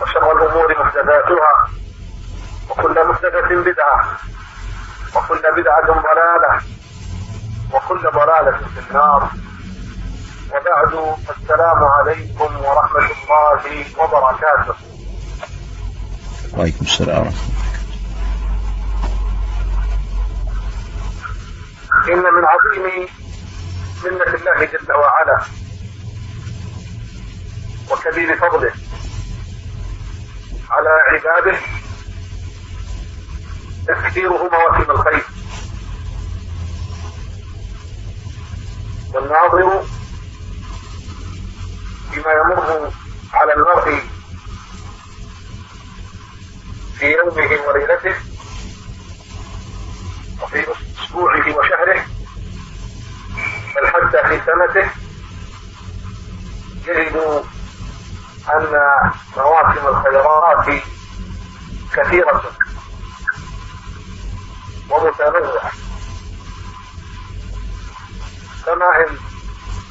وشر الأمور محدثاتها وكل محدثة بدعة وكل بدعة ضلالة وكل ضلالة في النار. وبعد السلام عليكم ورحمة الله وبركاته. وعليكم السلام ورحمة إن من عظيم منة الله جل وعلا وكبير فضله على عباده تكثيره مواسم الخير. والناظر بما يمر على المرء في يومه وليلته وفي أسبوعه وشهره بل حتى في سنته يجد أن مواسم الخيرات كثيرة ومتنوعة. كما إن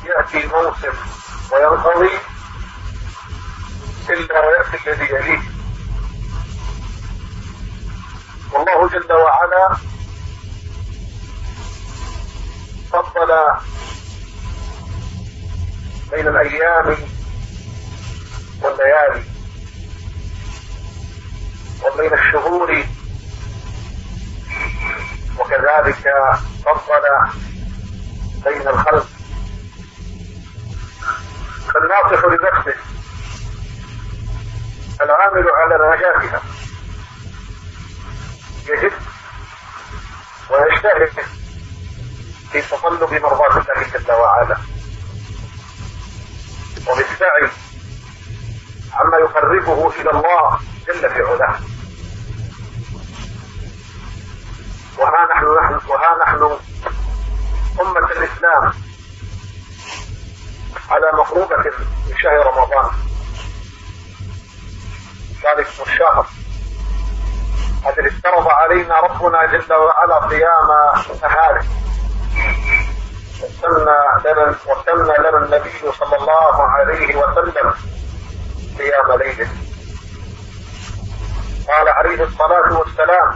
يأتي موسم وينقضي إلا ويأتي الذي يليه. والله جل وعلا فضل بين الأيام والليالي وبين الشهور وكذلك فضل بين الخلق. فالناصح لنفسه العامل على نجاتها. يجد ويجتهد في تطلب مرضاة الله جل وعلا. وبالسعي عما يقربه إلى الله جل في علاه. وها نحن نحن وها نحن أمة الإسلام على مقربة من شهر رمضان. ذلك الشهر الذي افترض علينا ربنا جل وعلا صيام نهاره وسمى لنا وسمى لنا النبي صلى الله عليه وسلم قيام ليله قال عليه الصلاة والسلام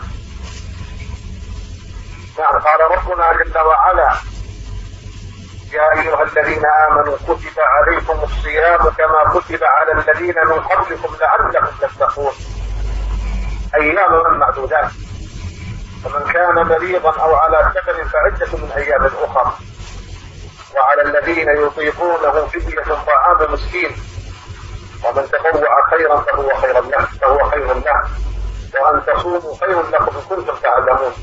نعم قال ربنا جل وعلا يا أيها الذين آمنوا كتب عليكم الصيام كما كتب على الذين من قبلكم لعلكم تتقون. أياما معدودات. فمن كان مريضا أو على سفر فعدة من أيام أخرى. وعلى الذين يطيقونه فدية طعام مسكين. ومن تطوع خيرا فهو خير له فهو خير له. وأن تصوموا خير لكم إن كنتم تعلمون.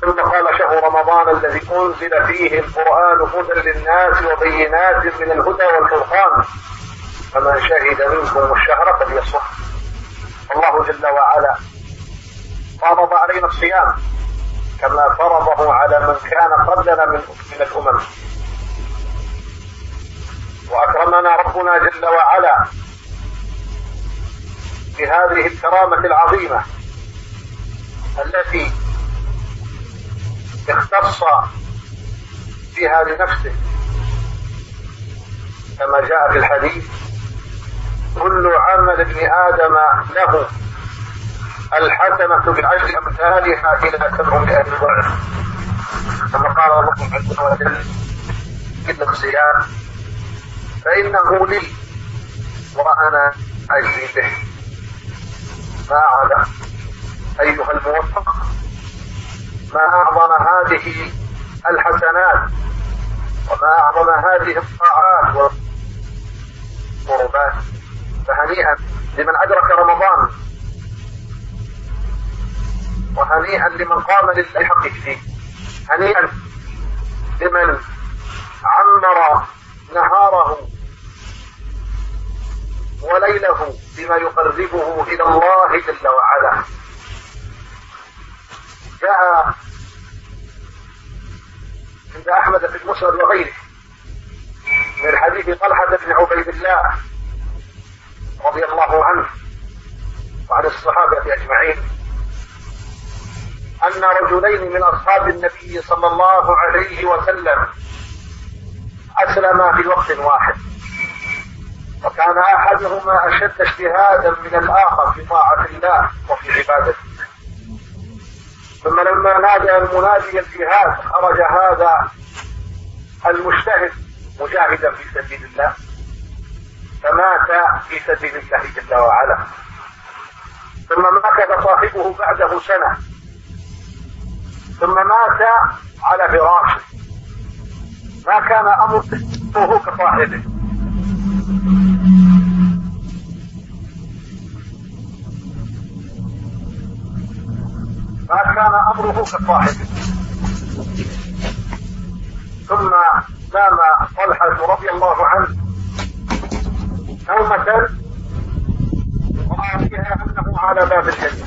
ثم قال شهر رمضان الذي أنزل فيه القرآن هدى للناس وبينات من الهدى والفرقان. فمن شهد منكم الشهر فليصم الله جل وعلا فرض علينا الصيام كما فرضه على من كان قبلنا من من الأمم. وأكرمنا ربنا جل وعلا بهذه الكرامة العظيمة التي اختص بها لنفسه. كما جاء في الحديث كل عمل ابن آدم له الحسنة بعشر أمثالها إلى سبعمائة ضعف. كما قال الله عز وجل في الصيام فإنه لي وأنا أجزي به. ما أعلم أيها الموفق ما أعظم هذه الحسنات وما أعظم هذه الطاعات والقربات. فهنيئا لمن أدرك رمضان. وهنيئا لمن قام لله حقه فيه. هنيئا لمن عمر نهاره وليله بما يقربه إلى الله جل وعلا. جاء عند أحمد في المسند وغيره من حديث طلحة بن عبيد الله رضي الله عنه وعن الصحابة أجمعين أن رجلين من أصحاب النبي صلى الله عليه وسلم أسلما في وقت واحد. وكان أحدهما أشد اجتهادا من الآخر في طاعة الله وفي عبادته. ثم لما نادى المنادي الجهاد خرج هذا المجتهد مجاهدا في سبيل الله فمات في سبيل الله جل وعلا. ثم مكث صاحبه بعده سنة. ثم مات على فراشه. ما كان أمره كصاحبه. أمره كصاحبه. ثم نام طلحة رضي الله عنه. نومة رأى فيها أنه على باب الجنة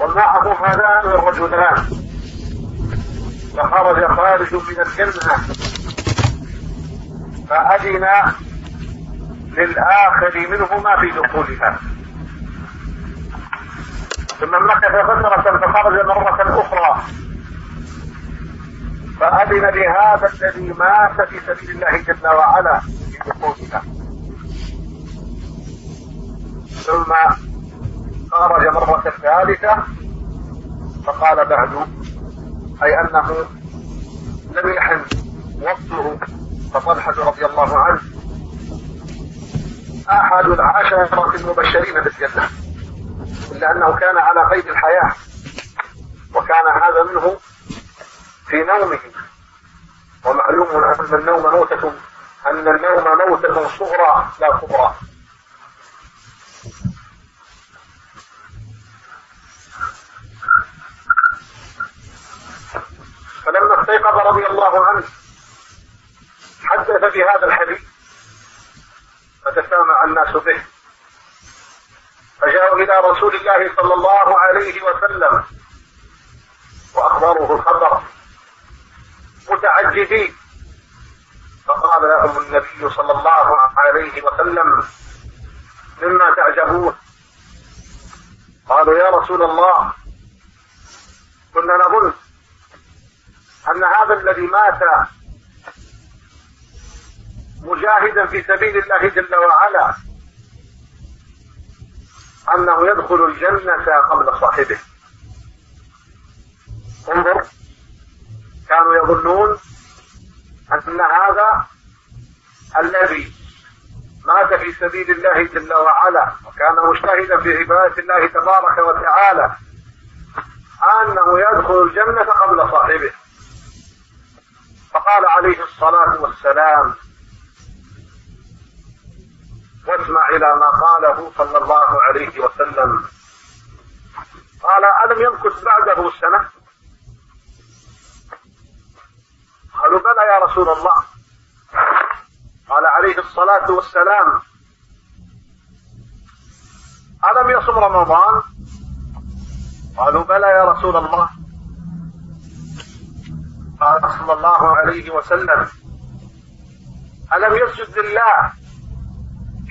ومعه هذان الرجلان. فخرج خارج من الجنة. فأذن للآخر منهما في دخولها. ثم مكث فترة فخرج مرة أخرى. فأذن لهذا الذي مات في سبيل الله جل وعلا في دخولها ثم خرج مرة ثالثة فقال بعد أي أنه لم يحن وصفه فطلحة رضي الله عنه أحد العشرة المبشرين بالجنة. إلا أنه كان على قيد الحياة. وكان هذا منه في نومه. ومعلوم أن النوم موتة أن النوم موتة صغرى لا كبرى. فلما استيقظ رضي الله عنه. حدث بهذا الحديث. فتسامع الناس به. فجاءوا إلى رسول الله صلى الله عليه وسلم وأخبروه الخبر متعجبين فقال لهم النبي صلى الله عليه وسلم مما تعجبون؟ قالوا يا رسول الله كنا نظن أن هذا الذي مات مجاهدا في سبيل الله جل وعلا. أنه يدخل الجنة قبل صاحبه. انظر. كانوا يظنون أن هذا الذي مات في سبيل الله جل وعلا وكان مجتهدا في عبادة الله تبارك وتعالى أنه يدخل الجنة قبل صاحبه. فقال عليه الصلاة والسلام واسمع إلى ما قاله صلى الله عليه وسلم. قال ألم يمكث بعده سنة؟ قالوا بلى يا رسول الله. قال عليه الصلاة والسلام ألم يصم رمضان؟ قالوا بلى يا رسول الله. قال صلى الله عليه وسلم ألم يسجد لله؟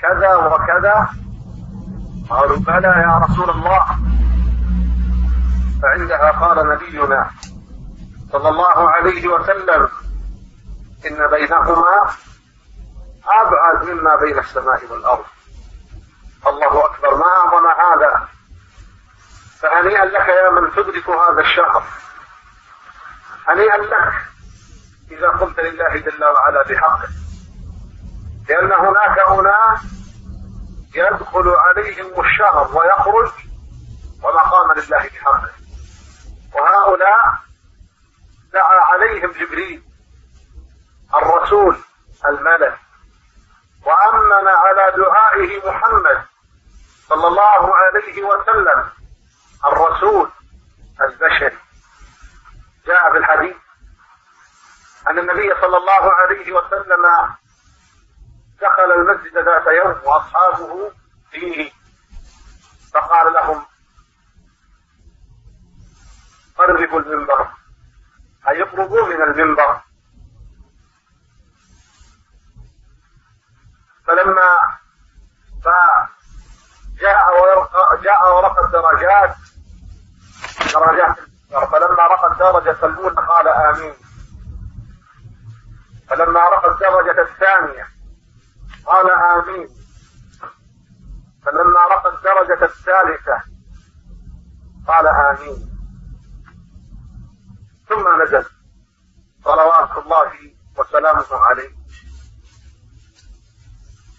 كذا وكذا. قالوا بلى يا رسول الله. فعندها قال نبينا صلى الله عليه وسلم إن بينهما أبعد مما بين السماء والأرض. الله أكبر. ما أعظم هذا؟ فهنيئا لك يا من تدرك هذا الشهر. هنيئا لك إذا قلت لله جل وعلا بحقه لأن هناك أناس يدخل عليهم الشهر ويخرج وما قام لله بحقه وهؤلاء دعا عليهم جبريل الرسول الملك وأمن على دعائه محمد صلى الله عليه وسلم الرسول البشري. جاء في الحديث أن النبي صلى الله عليه وسلم دخل المسجد ذات يوم وأصحابه فيه. فقال لهم قربوا المنبر. أي اقربوا من المنبر. فلما فجاء ورق جاء ورق الدرجات درجات فلما رقى الدرجة الأولى قال آمين. فلما رقى الدرجة الثانية قال آمين. فلما رقى الدرجة الثالثة قال آمين. ثم نزل. صلوات الله وسلامه عليه.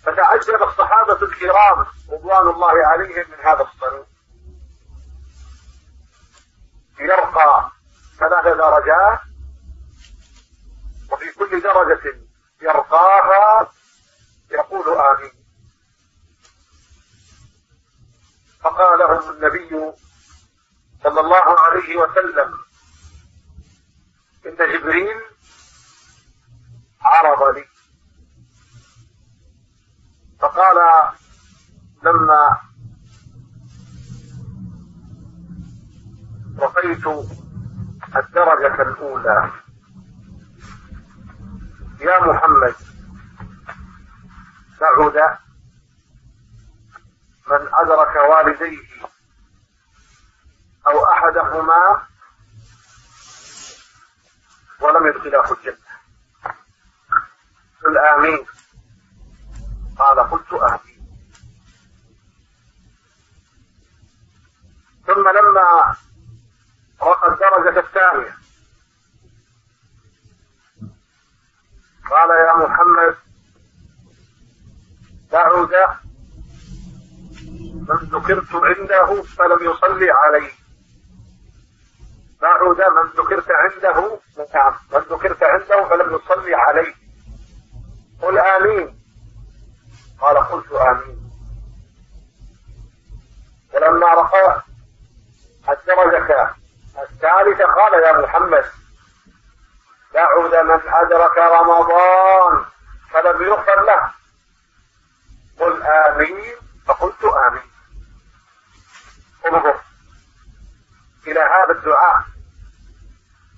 فتعجب الصحابة الكرام رضوان الله عليهم من هذا الصنيع يرقى ثلاث درجات وفي كل درجة يرقاها يقول آمين. فقال لهم النبي صلى الله عليه وسلم إن جبريل عرض لي فقال لما رقيت الدرجة الأولى يا محمد سعد من أدرك والديه أو أحدهما ولم يدخله الجنة. قل آمين. قال قلت آمين. ثم لما رقى الدرجة الثانية قال يا محمد بعد من ذكرت عنده فلم يصلي عليه. بعد من ذكرت عنده نعم من ذكرت عنده فلم يصلي عليه. قل آمين. قال قلت آمين. ولما رقى الدرجة الثالثة قال يا محمد بعد من أدرك رمضان فلم يغفر له. قل آمين. فقلت آمين. انظر إلى هذا الدعاء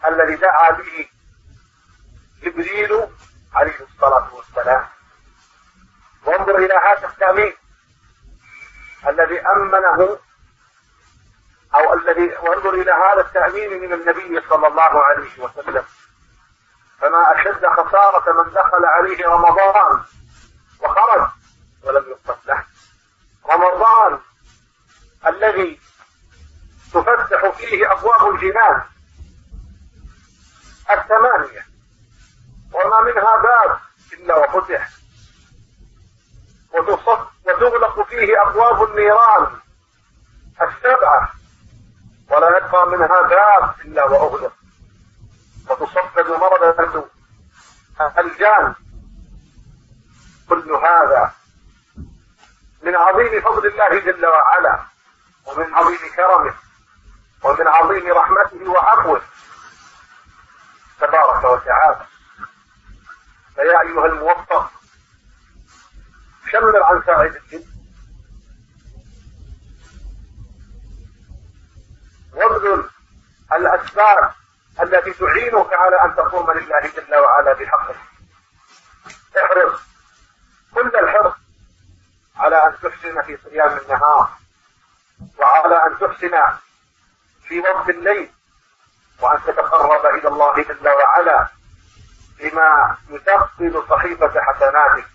الذي دعا به جبريل عليه الصلاة والسلام. وانظر إلى هذا التأمين الذي أمنه أو الذي وانظر إلى هذا التأمين من النبي صلى الله عليه وسلم. فما أشد خسارة من دخل عليه رمضان وخرج ولم يغفر له. رمضان الذي تفتح فيه أبواب الجنان الثمانية. وما منها باب إلا وفتح. وتغلق فيه أبواب النيران السبعة. ولا يبقى منها باب إلا وأغلق. وتصفد مرض الجان. كل هذا من عظيم فضل الله جل وعلا ومن عظيم كرمه ومن عظيم رحمته وعفوه. تبارك وتعالى. فيا أيها الموفق شمر عن ساعد الجن. وابذل الأسباب التي تعينك على أن تقوم لله جل وعلا بحقه. احرص. كل الحرص على أن تحسن في صيام النهار وعلى أن تحسن في وقت الليل وأن تتقرب إلى الله جل وعلا بما يثقل صحيفة حسناتك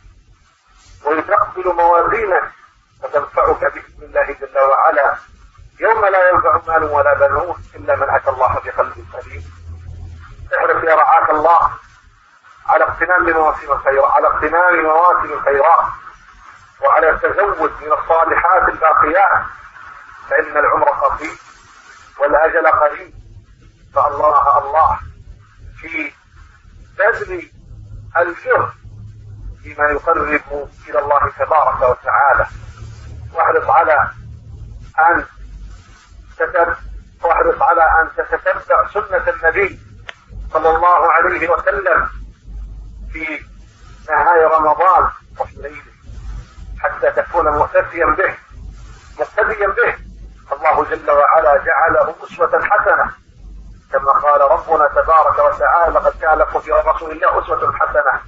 ويثقل موازينك وتنفعك بإذن الله جل وعلا. يوم لا ينفع مال ولا بنون إلا من أتى الله بقلب سليم. احرص يا رعاك الله على اغتنام مواسم الخيرات على اغتنام مواسم الخيرات وعلى التزود من الصالحات الباقيات فإن العمر قصير والأجل قريب. فالله الله في بذل الجهد فيما يقرب إلى الله تبارك وتعالى. واحرص على أن واحرص على أن تتتبع سنة النبي صلى الله عليه وسلم في نهاية رمضان وفي ليله. حتى تكون مؤتسيا به مقتديا به. الله جل وعلا جعله أسوة حسنة. كما قال ربنا تبارك وتعالى لقد كان لكم في رسول الله أسوة حسنة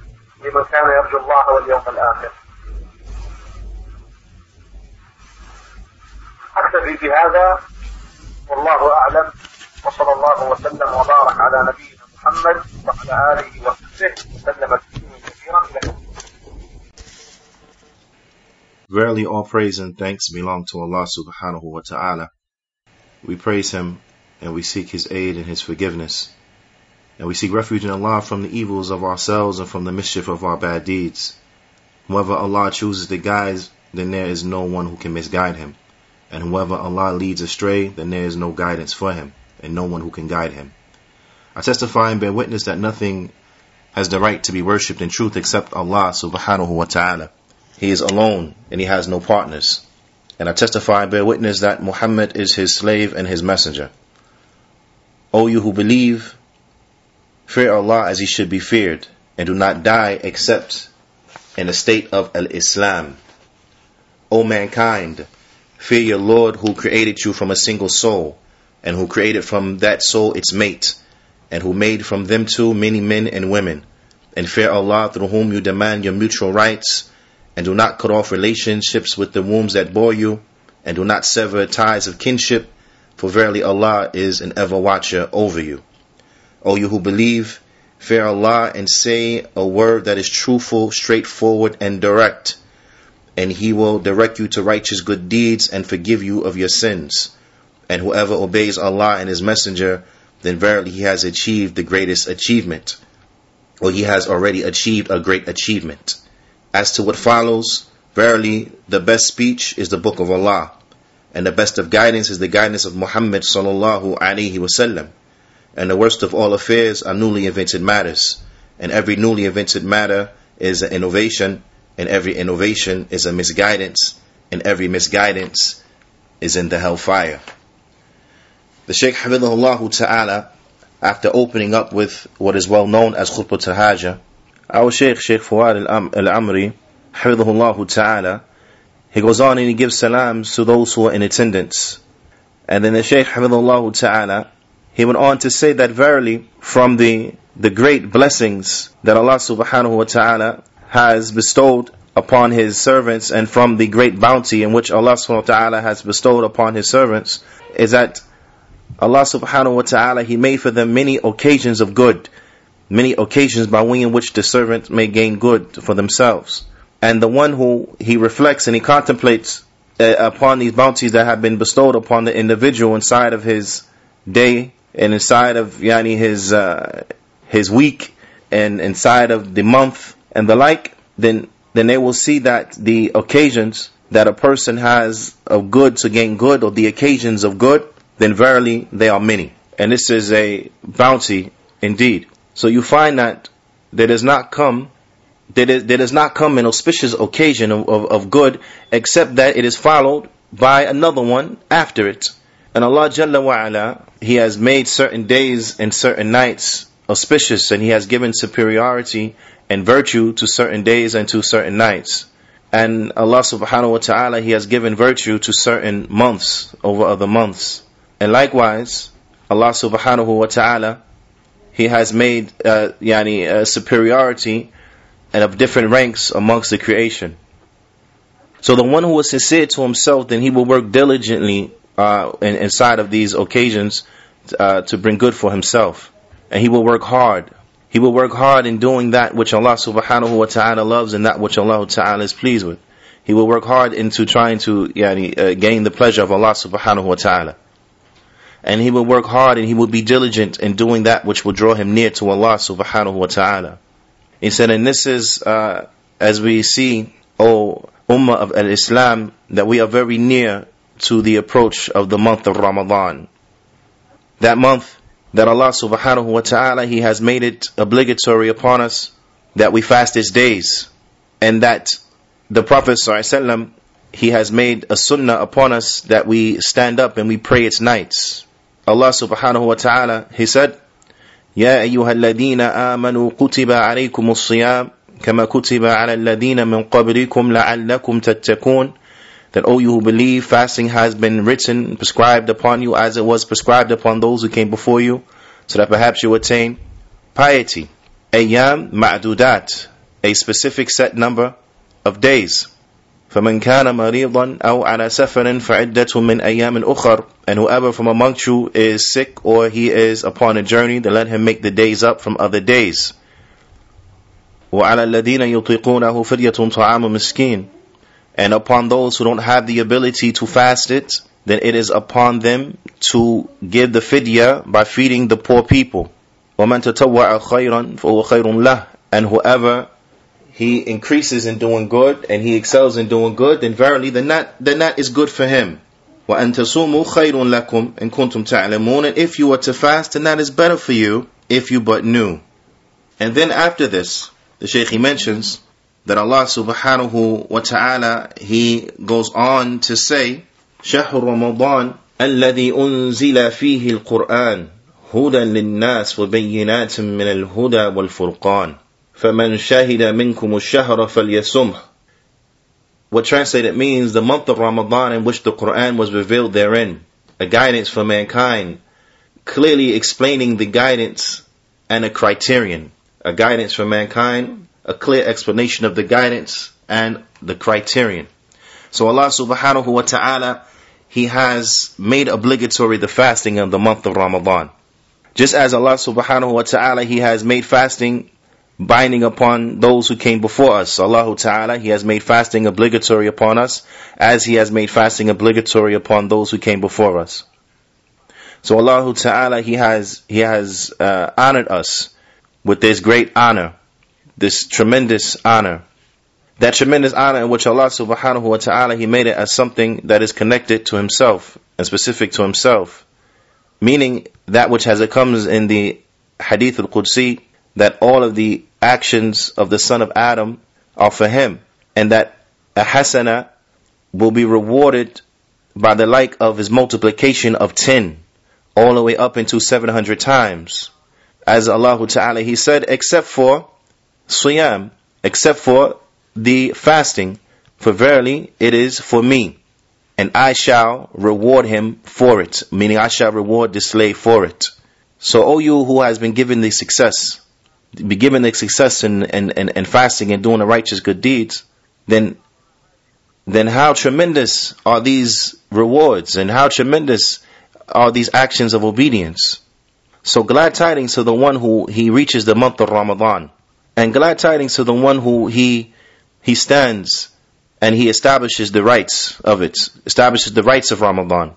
لمن كان يرجو الله واليوم الآخر. أكتفي بهذا والله أعلم وصلى الله وسلم وبارك على نبينا محمد وعلى آله وصحبه وسلم تسليما كثيرا. إلى Verily all praise and thanks belong to Allah subhanahu wa ta'ala. We praise Him and we seek His aid and His forgiveness. And we seek refuge in Allah from the evils of ourselves and from the mischief of our bad deeds. Whoever Allah chooses to guide, then there is no one who can misguide him. And whoever Allah leads astray, then there is no guidance for him, and no one who can guide him. I testify and bear witness that nothing has the right to be worshipped in truth except Allah subhanahu wa ta'ala. He is alone and he has no partners. And I testify and bear witness that Muhammad is his slave and his messenger. O you who believe, fear Allah as he should be feared, and do not die except in a state of al-Islam. O mankind, fear your Lord who created you from a single soul, and who created from that soul its mate, and who made from them two many men and women. And fear Allah through whom you demand your mutual rights, and do not cut off relationships with the wombs that bore you, and do not sever ties of kinship, for verily Allah is an ever watcher over you. O you who believe, fear Allah and say a word that is truthful, straightforward, and direct, and He will direct you to righteous good deeds and forgive you of your sins. And whoever obeys Allah and His Messenger, then verily he has achieved the greatest achievement, or he has already achieved a great achievement. As to what follows, verily the best speech is the book of Allah, and the best of guidance is the guidance of Muhammad sallallahu alaihi wasallam. And the worst of all affairs are newly invented matters, and every newly invented matter is an innovation, and every innovation is a misguidance, and every misguidance is in the hellfire. The Shaykh Hafidhullah Ta'ala, after opening up with what is well known as Khutbah al-Hajjah, our Shaykh, Shaykh Fuad al-Amri, Hafidhullah Ta'ala, he goes on and he gives salams to those who are in attendance. And then the Shaykh Hafidhullah Ta'ala, he went on to say that verily from the, the great blessings that Allah subhanahu wa ta'ala has bestowed upon his servants and from the great bounty in which Allah subhanahu wa ta'ala has bestowed upon his servants is that Allah subhanahu wa ta'ala, He made for them many occasions of good, many occasions by way in which the servant may gain good for themselves. And the one who he reflects and he contemplates uh, upon these bounties that have been bestowed upon the individual inside of his day and inside of yani his uh, his week and inside of the month and the like, then then they will see that the occasions that a person has of good to gain good or the occasions of good then verily they are many. And this is a bounty indeed. So you find that there does not come there, does not come an auspicious occasion of, of, of, good except that it is followed by another one after it. And Allah Jalla wa'ala, He has made certain days and certain nights auspicious and He has given superiority and virtue to certain days and to certain nights. And Allah subhanahu wa ta'ala, He has given virtue to certain months over other months. And likewise, Allah subhanahu wa ta'ala, He has made uh, yani, superiority and of different ranks amongst the creation. So the one who is sincere to himself, then he will work diligently uh, in, inside of these occasions uh, to bring good for himself. And he will work hard. He will work hard in doing that which Allah subhanahu wa ta'ala loves and that which Allah ta'ala is pleased with. He will work hard into trying to yani, uh, gain the pleasure of Allah subhanahu wa ta'ala. And he will work hard and he will be diligent in doing that which will draw him near to Allah subhanahu wa ta'ala. He said, and this is, uh, as we see, O Ummah of Al-Islam, that we are very near to the approach of the month of Ramadan. That month that Allah subhanahu wa ta'ala, He has made it obligatory upon us that we fast its days. And that the Prophet sallallahu he has made a sunnah upon us that we stand up and we pray its nights. Allah subhanahu wa ta'ala, He said, يا أيها الذين آمنوا كتب عليكم الصيام كما كتب على الذين من قبلكم لعلكم تتقون that O you who believe, fasting has been written, prescribed upon you as it was prescribed upon those who came before you, so that perhaps you attain piety. Ayyam ma'dudat, a specific set number of days. فمن كان مريضا أو على سفر فعدة من أيام أخر and whoever from amongst you is sick or he is upon a journey then let him make the days up from other days وعلى الذين يطيقونه فدية طعام مسكين and upon those who don't have the ability to fast it then it is upon them to give the fidya by feeding the poor people ومن تطوع خيرا فهو خير له and whoever he increases in doing good and he excels in doing good, then verily then that, then that is good for him. وَأَن تَصُومُوا خَيْرٌ لَكُمْ إِن كُنتُمْ تَعْلَمُونَ And if you are to fast, then that is better for you if you but knew. And then after this, the Shaykh he mentions that Allah subhanahu wa ta'ala, he goes on to say, شهر رمضان الذي أنزل فيه القرآن هدى للناس وبينات من الهدى والفرقان فَمَنْ شَهِدَ مِنْكُمُ الشَّهْرَ فَلْيَسُمْهُ What translated means the month of Ramadan in which the Quran was revealed therein, a guidance for mankind, clearly explaining the guidance and a criterion. A guidance for mankind, a clear explanation of the guidance and the criterion. So Allah subhanahu wa ta'ala, He has made obligatory the fasting of the month of Ramadan. Just as Allah subhanahu wa ta'ala, He has made fasting binding upon those who came before us. Allah Ta'ala, He has made fasting obligatory upon us, as He has made fasting obligatory upon those who came before us. So Allah Ta'ala, He has, He has uh, honored us with this great honor, this tremendous honor. That tremendous honor in which Allah subhanahu wa ta'ala, He made it as something that is connected to Himself and specific to Himself. Meaning that which has it comes in the Hadith al-Qudsi, that all of the actions of the son of Adam are for him, and that a hasana will be rewarded by the like of his multiplication of 10, all the way up into 700 times. As Allah Ta'ala, He said, except for siyam, except for the fasting, for verily it is for me, and I shall reward him for it, meaning I shall reward the slave for it. So, O you who has been given the success, be given the success in, in, in, in fasting and doing the righteous good deeds, then then how tremendous are these rewards and how tremendous are these actions of obedience. So glad tidings to the one who he reaches the month of Ramadan. And glad tidings to the one who he he stands and he establishes the rights of it, establishes the rights of Ramadan.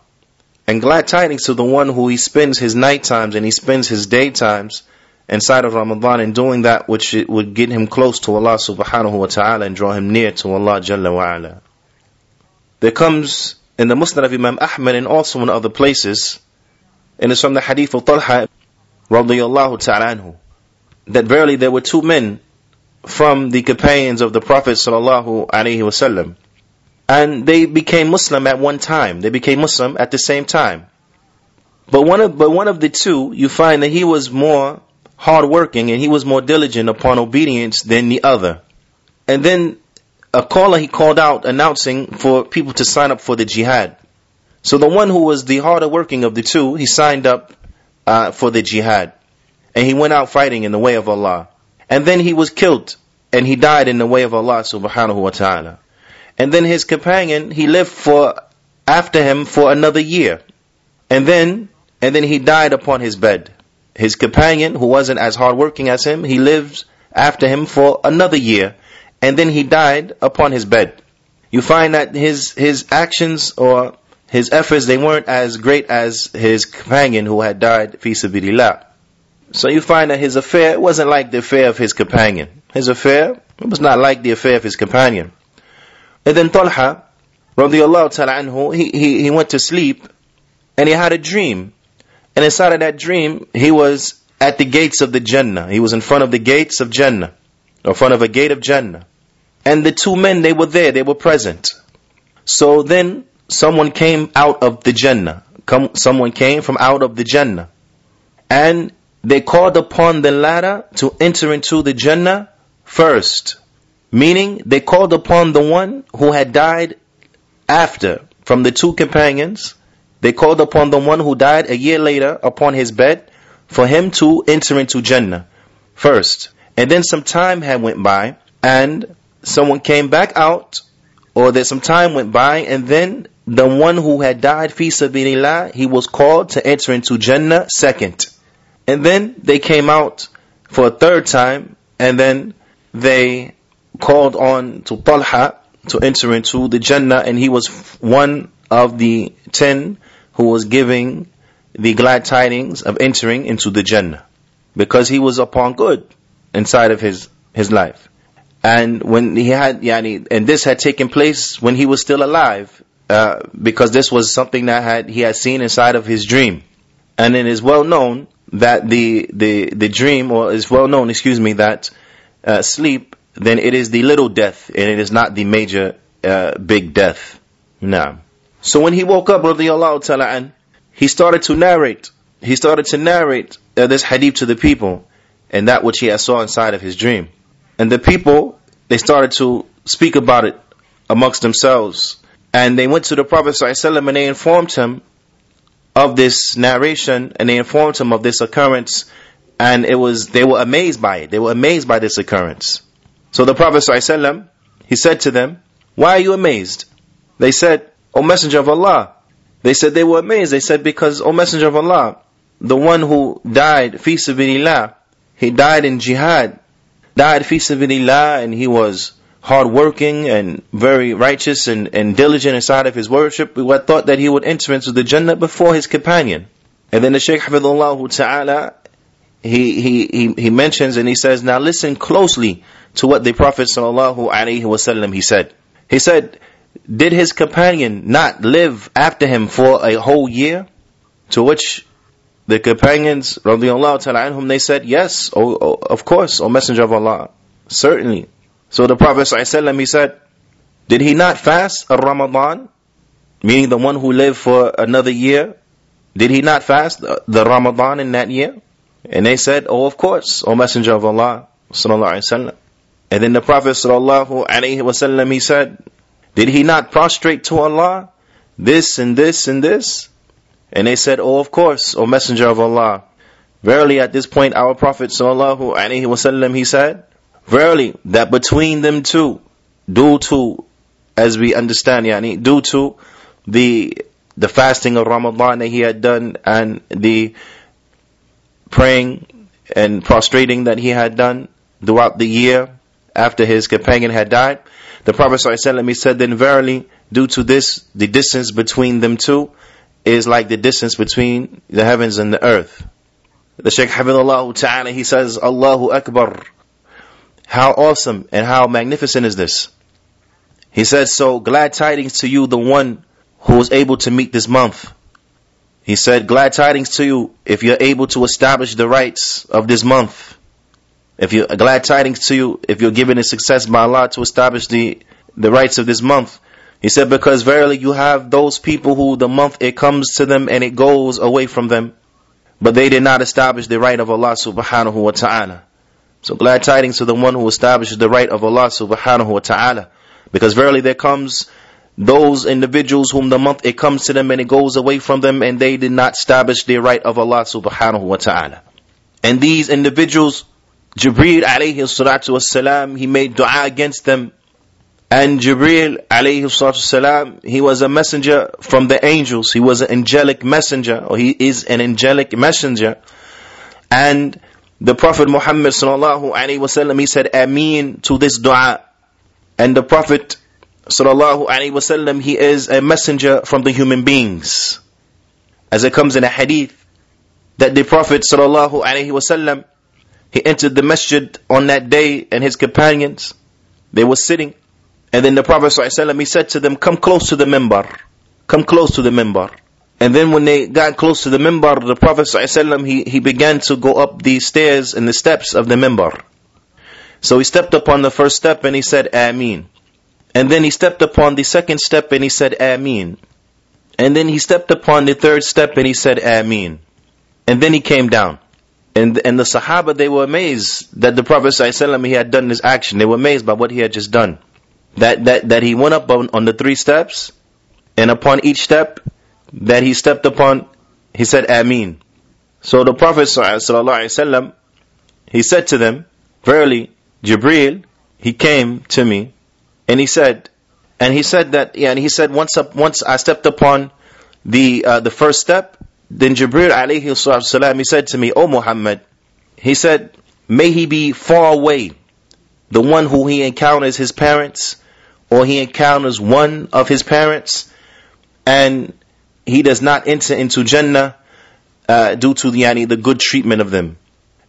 And glad tidings to the one who he spends his night times and he spends his day times inside of Ramadan and doing that which would get him close to Allah subhanahu wa ta'ala and draw him near to Allah Jalla wa ala. There comes in the Musnad of Imam Ahmad and also in other places, and it's from the hadith of Talha radiyallahu ta'ala anhu, that verily there were two men from the companions of the Prophet sallallahu alaihi wasallam, and they became Muslim at one time. They became Muslim at the same time. But one of, but one of the two, you find that he was more hardworking and he was more diligent upon obedience than the other. And then a caller he called out announcing for people to sign up for the jihad. So the one who was the harder working of the two, he signed up uh, for the jihad. And he went out fighting in the way of Allah. And then he was killed and he died in the way of Allah subhanahu wa ta'ala. And then his companion, he lived for, after him for another year. And then, and then he died upon his bed. His companion, who wasn't as hardworking as him, he lived after him for another year. And then he died upon his bed. You find that his, his actions or his efforts, they weren't as great as his companion who had died fi sabilillah. So you find that his affair wasn't like the affair of his companion. His affair was not like the affair of his companion. And then Talha, radiallahu ta'ala anhu, he, he, he went to sleep and he had a dream. And inside of that dream, he was at the gates of the Jannah. He was in front of the gates of Jannah, or in front of a gate of Jannah. And the two men, they were there, they were present. So then someone came out of the Jannah. Come, someone came from out of the Jannah. And they called upon the latter to enter into the Jannah first. Meaning, they called upon the one who had died after, from the two companions. They called upon the one who died a year later upon his bed for him to enter into Jannah first. And then some time had went by and someone came back out or that some time went by and then the one who had died fi sabilillah, he was called to enter into Jannah second. And then they came out for a third time and then they called on to Talha to enter into the Jannah and he was one of the ten who was giving the glad tidings of entering into the Jannah because he was upon good inside of his, his life. And when he had, yani, and this had taken place when he was still alive, uh, because this was something that had, he had seen inside of his dream. And it is well known that the, the, the dream, or is well known, excuse me, that, uh, sleep, then it is the little death, and it is not the major, uh, big death. Now. So when he woke up, radiallahu ta'ala an, he started to narrate, he started to narrate uh, this hadith to the people, and that which he saw inside of his dream. And the people, they started to speak about it amongst themselves. And they went to the Prophet ﷺ and they informed him of this narration and they informed him of this occurrence. And it was, they were amazed by it. They were amazed by this occurrence. So the Prophet ﷺ, he said to them, why are you amazed? They said, O Messenger of Allah. They said they were amazed. They said, because, O Messenger of Allah, the one who died, fi sabilillah, he died in jihad died fi sabilillah and he was hardworking and very righteous and, and diligent inside of his worship, we thought that he would enter into the Jannah before his companion. And then the Shaykh Hafidullah Ta'ala, he, he, he, he mentions and he says, now listen closely to what the Prophet Sallallahu Alaihi Wasallam he said. He said, did his companion not live after him for a whole year? To which the companions, radiallahu ta'ala anhum, they said, yes, oh, oh, of course, O Messenger of Allah, certainly. So the Prophet he said, did he not fast a Ramadan? Meaning the one who lived for another year, did he not fast the Ramadan in that year? And they said, oh, of course, O Messenger of Allah. And then the Prophet he said, did he not prostrate to Allah this and this and this? And they said, Oh, of course, O Messenger of Allah. Verily, at this point, our Prophet sallallahu alaihi wasallam, he said, Verily, that between them two, due to, as we understand, yani, due to the the fasting of Ramadan that he had done and the praying and prostrating that he had done throughout the year after his companion had died, the Prophet ﷺ, he said, then verily, due to this, the distance between them two, is like the distance between the heavens and the earth. The Shaykh Hafidullah Ta'ala, he says, Allahu Akbar. How awesome and how magnificent is this? He says, so glad tidings to you, the one who was able to meet this month. He said, glad tidings to you if you're able to establish the rights of this month. If you glad tidings to you if you're given a success by Allah to establish the, the rights of this month. He said, because verily you have those people who the month it comes to them and it goes away from them. But they did not establish the right of Allah subhanahu wa ta'ala. So glad tidings to the one who establishes the right of Allah subhanahu wa ta'ala. Because verily there comes those individuals whom the month it comes to them and it goes away from them and they did not establish the right of Allah subhanahu wa ta'ala. And these individuals, Jibreel alayhi salatu wasalam, he made dua against them And Jibril alayhi salam, he was a messenger from the angels. He was an angelic messenger, or he is an angelic messenger. And the Prophet Muhammad sallallahu alaihi wasallam, he said Ameen to this dua. And the Prophet sallallahu alaihi wasallam, he is a messenger from the human beings. As it comes in a hadith, that the Prophet sallallahu alaihi wasallam, he entered the masjid on that day and his companions, they were sitting and then the Prophet ﷺ, he said to them, come close to the minbar. Come close to the minbar. And then when they got close to the minbar, the Prophet ﷺ, he, he began to go up the stairs and the steps of the minbar. So he stepped upon the first step and he said, Ameen. And then he stepped upon the second step and he said, Ameen. And then he stepped upon the third step and he said, Ameen. And then he came down. And, and the Sahaba, they were amazed that the Prophet ﷺ, he had done this action. They were amazed by what he had just done that, that, that he went up on, on the three steps, and upon each step that he stepped upon, he said, Ameen. So the Prophet ﷺ, he said to them, Verily, Jibreel, he came to me, and he said, and he said that, yeah, and he said, once up, once I stepped upon the, uh, the first step, then Jibreel alayhi salam, he said to me, O Muhammad, he said, may he be far away, the one who he encounters his parents, or he encounters one of his parents and he does not enter into Jannah uh, due to the, yani, the good treatment of them.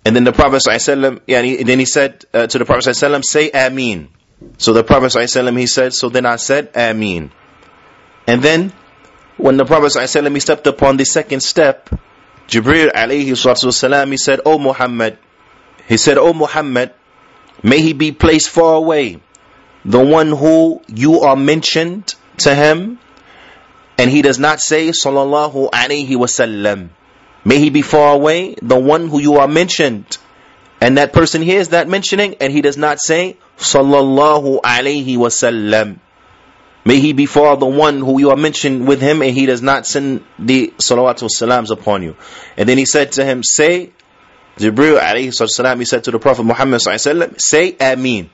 And then the Prophet ﷺ, yani, then he said uh, to the Prophet ﷺ, say Ameen. So the Prophet ﷺ, he said, so then I said Ameen. And then when the Prophet ﷺ, stepped upon the second step, Jibril alayhi salatu he said, O Muhammad, he said, O Muhammad, may he be placed far away. The one who you are mentioned to him and he does not say sallallahu alaihi wasallam may he be far away the one who you are mentioned. And that person hears that mentioning and he does not say sallallahu alaihi wasallam may he be far the one who you are mentioned with him and he does not send the salawatu salams upon you. And then he said to him say Jibril alayhi salam he said to the prophet Muhammad sallallahu say ameen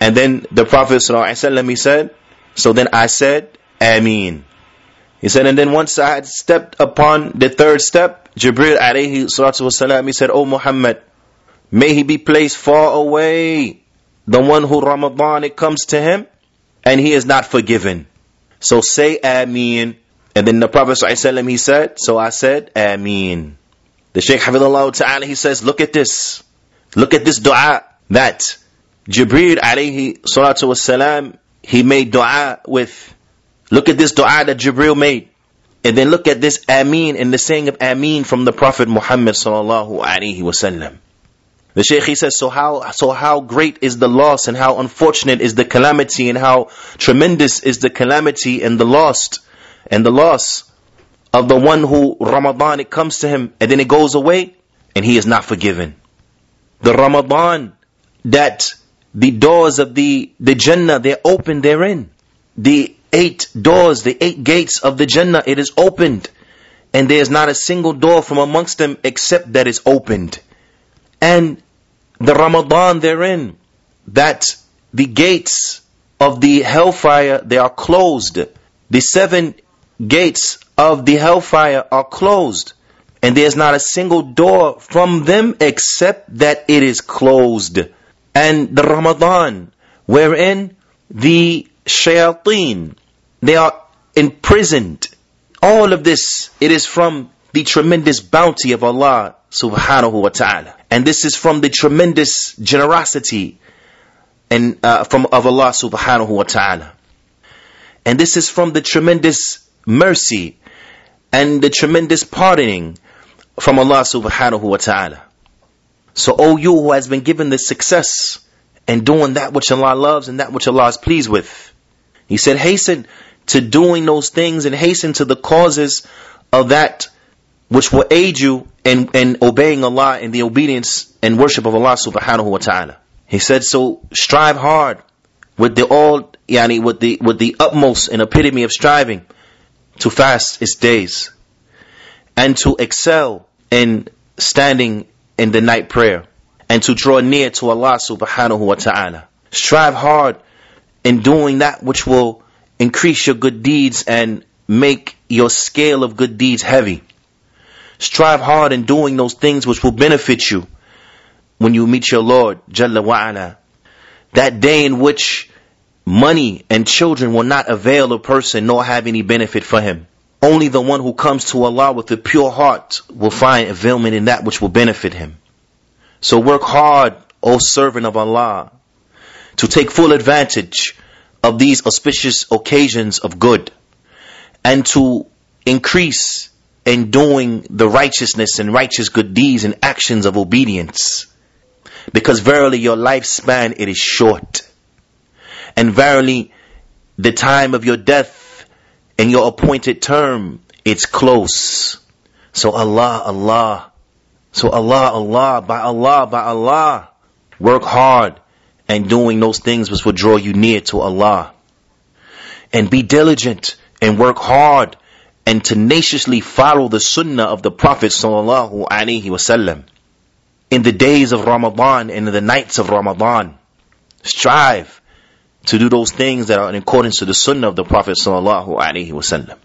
and then the Prophet ﷺ, he said, so then I said, Ameen. He said, and then once I had stepped upon the third step, Jibril alayhi salam, he said, O Muhammad, may he be placed far away, the one who Ramadan, it comes to him, and he is not forgiven. So say Ameen. And then the Prophet he said, so I said, Ameen. The Shaykh Hafidullah Ta'ala, he says, look at this. Look at this dua that Jibreel alayhi salatu wasalam, he made dua with, look at this dua that Jibreel made. And then look at this Ameen and the saying of Ameen from the Prophet Muhammad sallallahu alaihi wasallam. The Shaykh he says, so how, so how great is the loss and how unfortunate is the calamity and how tremendous is the calamity and the lost and the loss of the one who Ramadan it comes to him and then it goes away and he is not forgiven. The Ramadan that the doors of the, the Jannah, they're open therein. The eight doors, the eight gates of the Jannah, it is opened. And there is not a single door from amongst them except that is opened. And the Ramadan therein, that the gates of the hellfire, they are closed. The seven gates of the hellfire are closed. And there is not a single door from them except that it is closed and the Ramadan, wherein the shayateen, they are imprisoned. All of this, it is from the tremendous bounty of Allah subhanahu wa ta'ala. And this is from the tremendous generosity and uh, from of Allah subhanahu wa ta'ala. And this is from the tremendous mercy and the tremendous pardoning from Allah subhanahu wa ta'ala. So, O you who has been given this success and doing that which Allah loves and that which Allah is pleased with. He said, hasten to doing those things and hasten to the causes of that which will aid you in, in obeying Allah and the obedience and worship of Allah subhanahu wa ta'ala. He said, so strive hard with the all, yani with the, with the utmost and epitome of striving to fast its days and to excel in standing in the night prayer and to draw near to Allah subhanahu wa ta'ala. Strive hard in doing that which will increase your good deeds and make your scale of good deeds heavy. Strive hard in doing those things which will benefit you when you meet your Lord, Jalla wa'ala. That day in which money and children will not avail a person nor have any benefit for him. Only the one who comes to Allah with a pure heart will find availment in that which will benefit him. So work hard, O servant of Allah, to take full advantage of these auspicious occasions of good and to increase in doing the righteousness and righteous good deeds and actions of obedience. Because verily your lifespan it is short. And verily the time of your death and your appointed term it's close. So Allah, Allah, so Allah, Allah, by Allah, by Allah, work hard and doing those things which will draw you near to Allah. And be diligent and work hard and tenaciously follow the sunnah of the Prophet sallallahu alaihi wasallam. In the days of Ramadan and in the nights of Ramadan, strive to do those things that are in accordance to the sunnah of the Prophet sallallahu alaihi wasallam.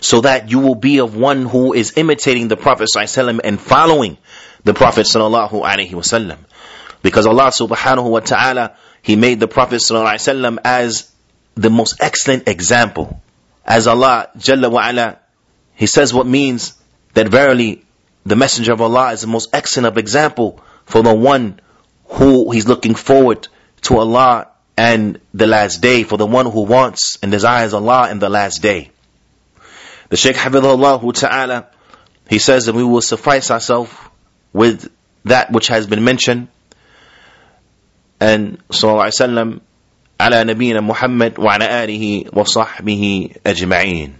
So that you will be of one who is imitating the Prophet sallallahu and following the Prophet sallallahu alaihi wasallam. Because Allah subhanahu wa ta'ala, He made the Prophet ﷺ as the most excellent example as Allah Jalla wa Ala, He says what means that verily the Messenger of Allah is the most excellent of example for the one who he's looking forward to Allah and the last day, for the one who wants and desires Allah in the last day. The Shaykh Hafidhullah Ta'ala, he says that we will suffice ourselves with that which has been mentioned. And Sallallahu Alaihi Wasallam على نبينا محمد وعلى آله وصحبه أجمعين.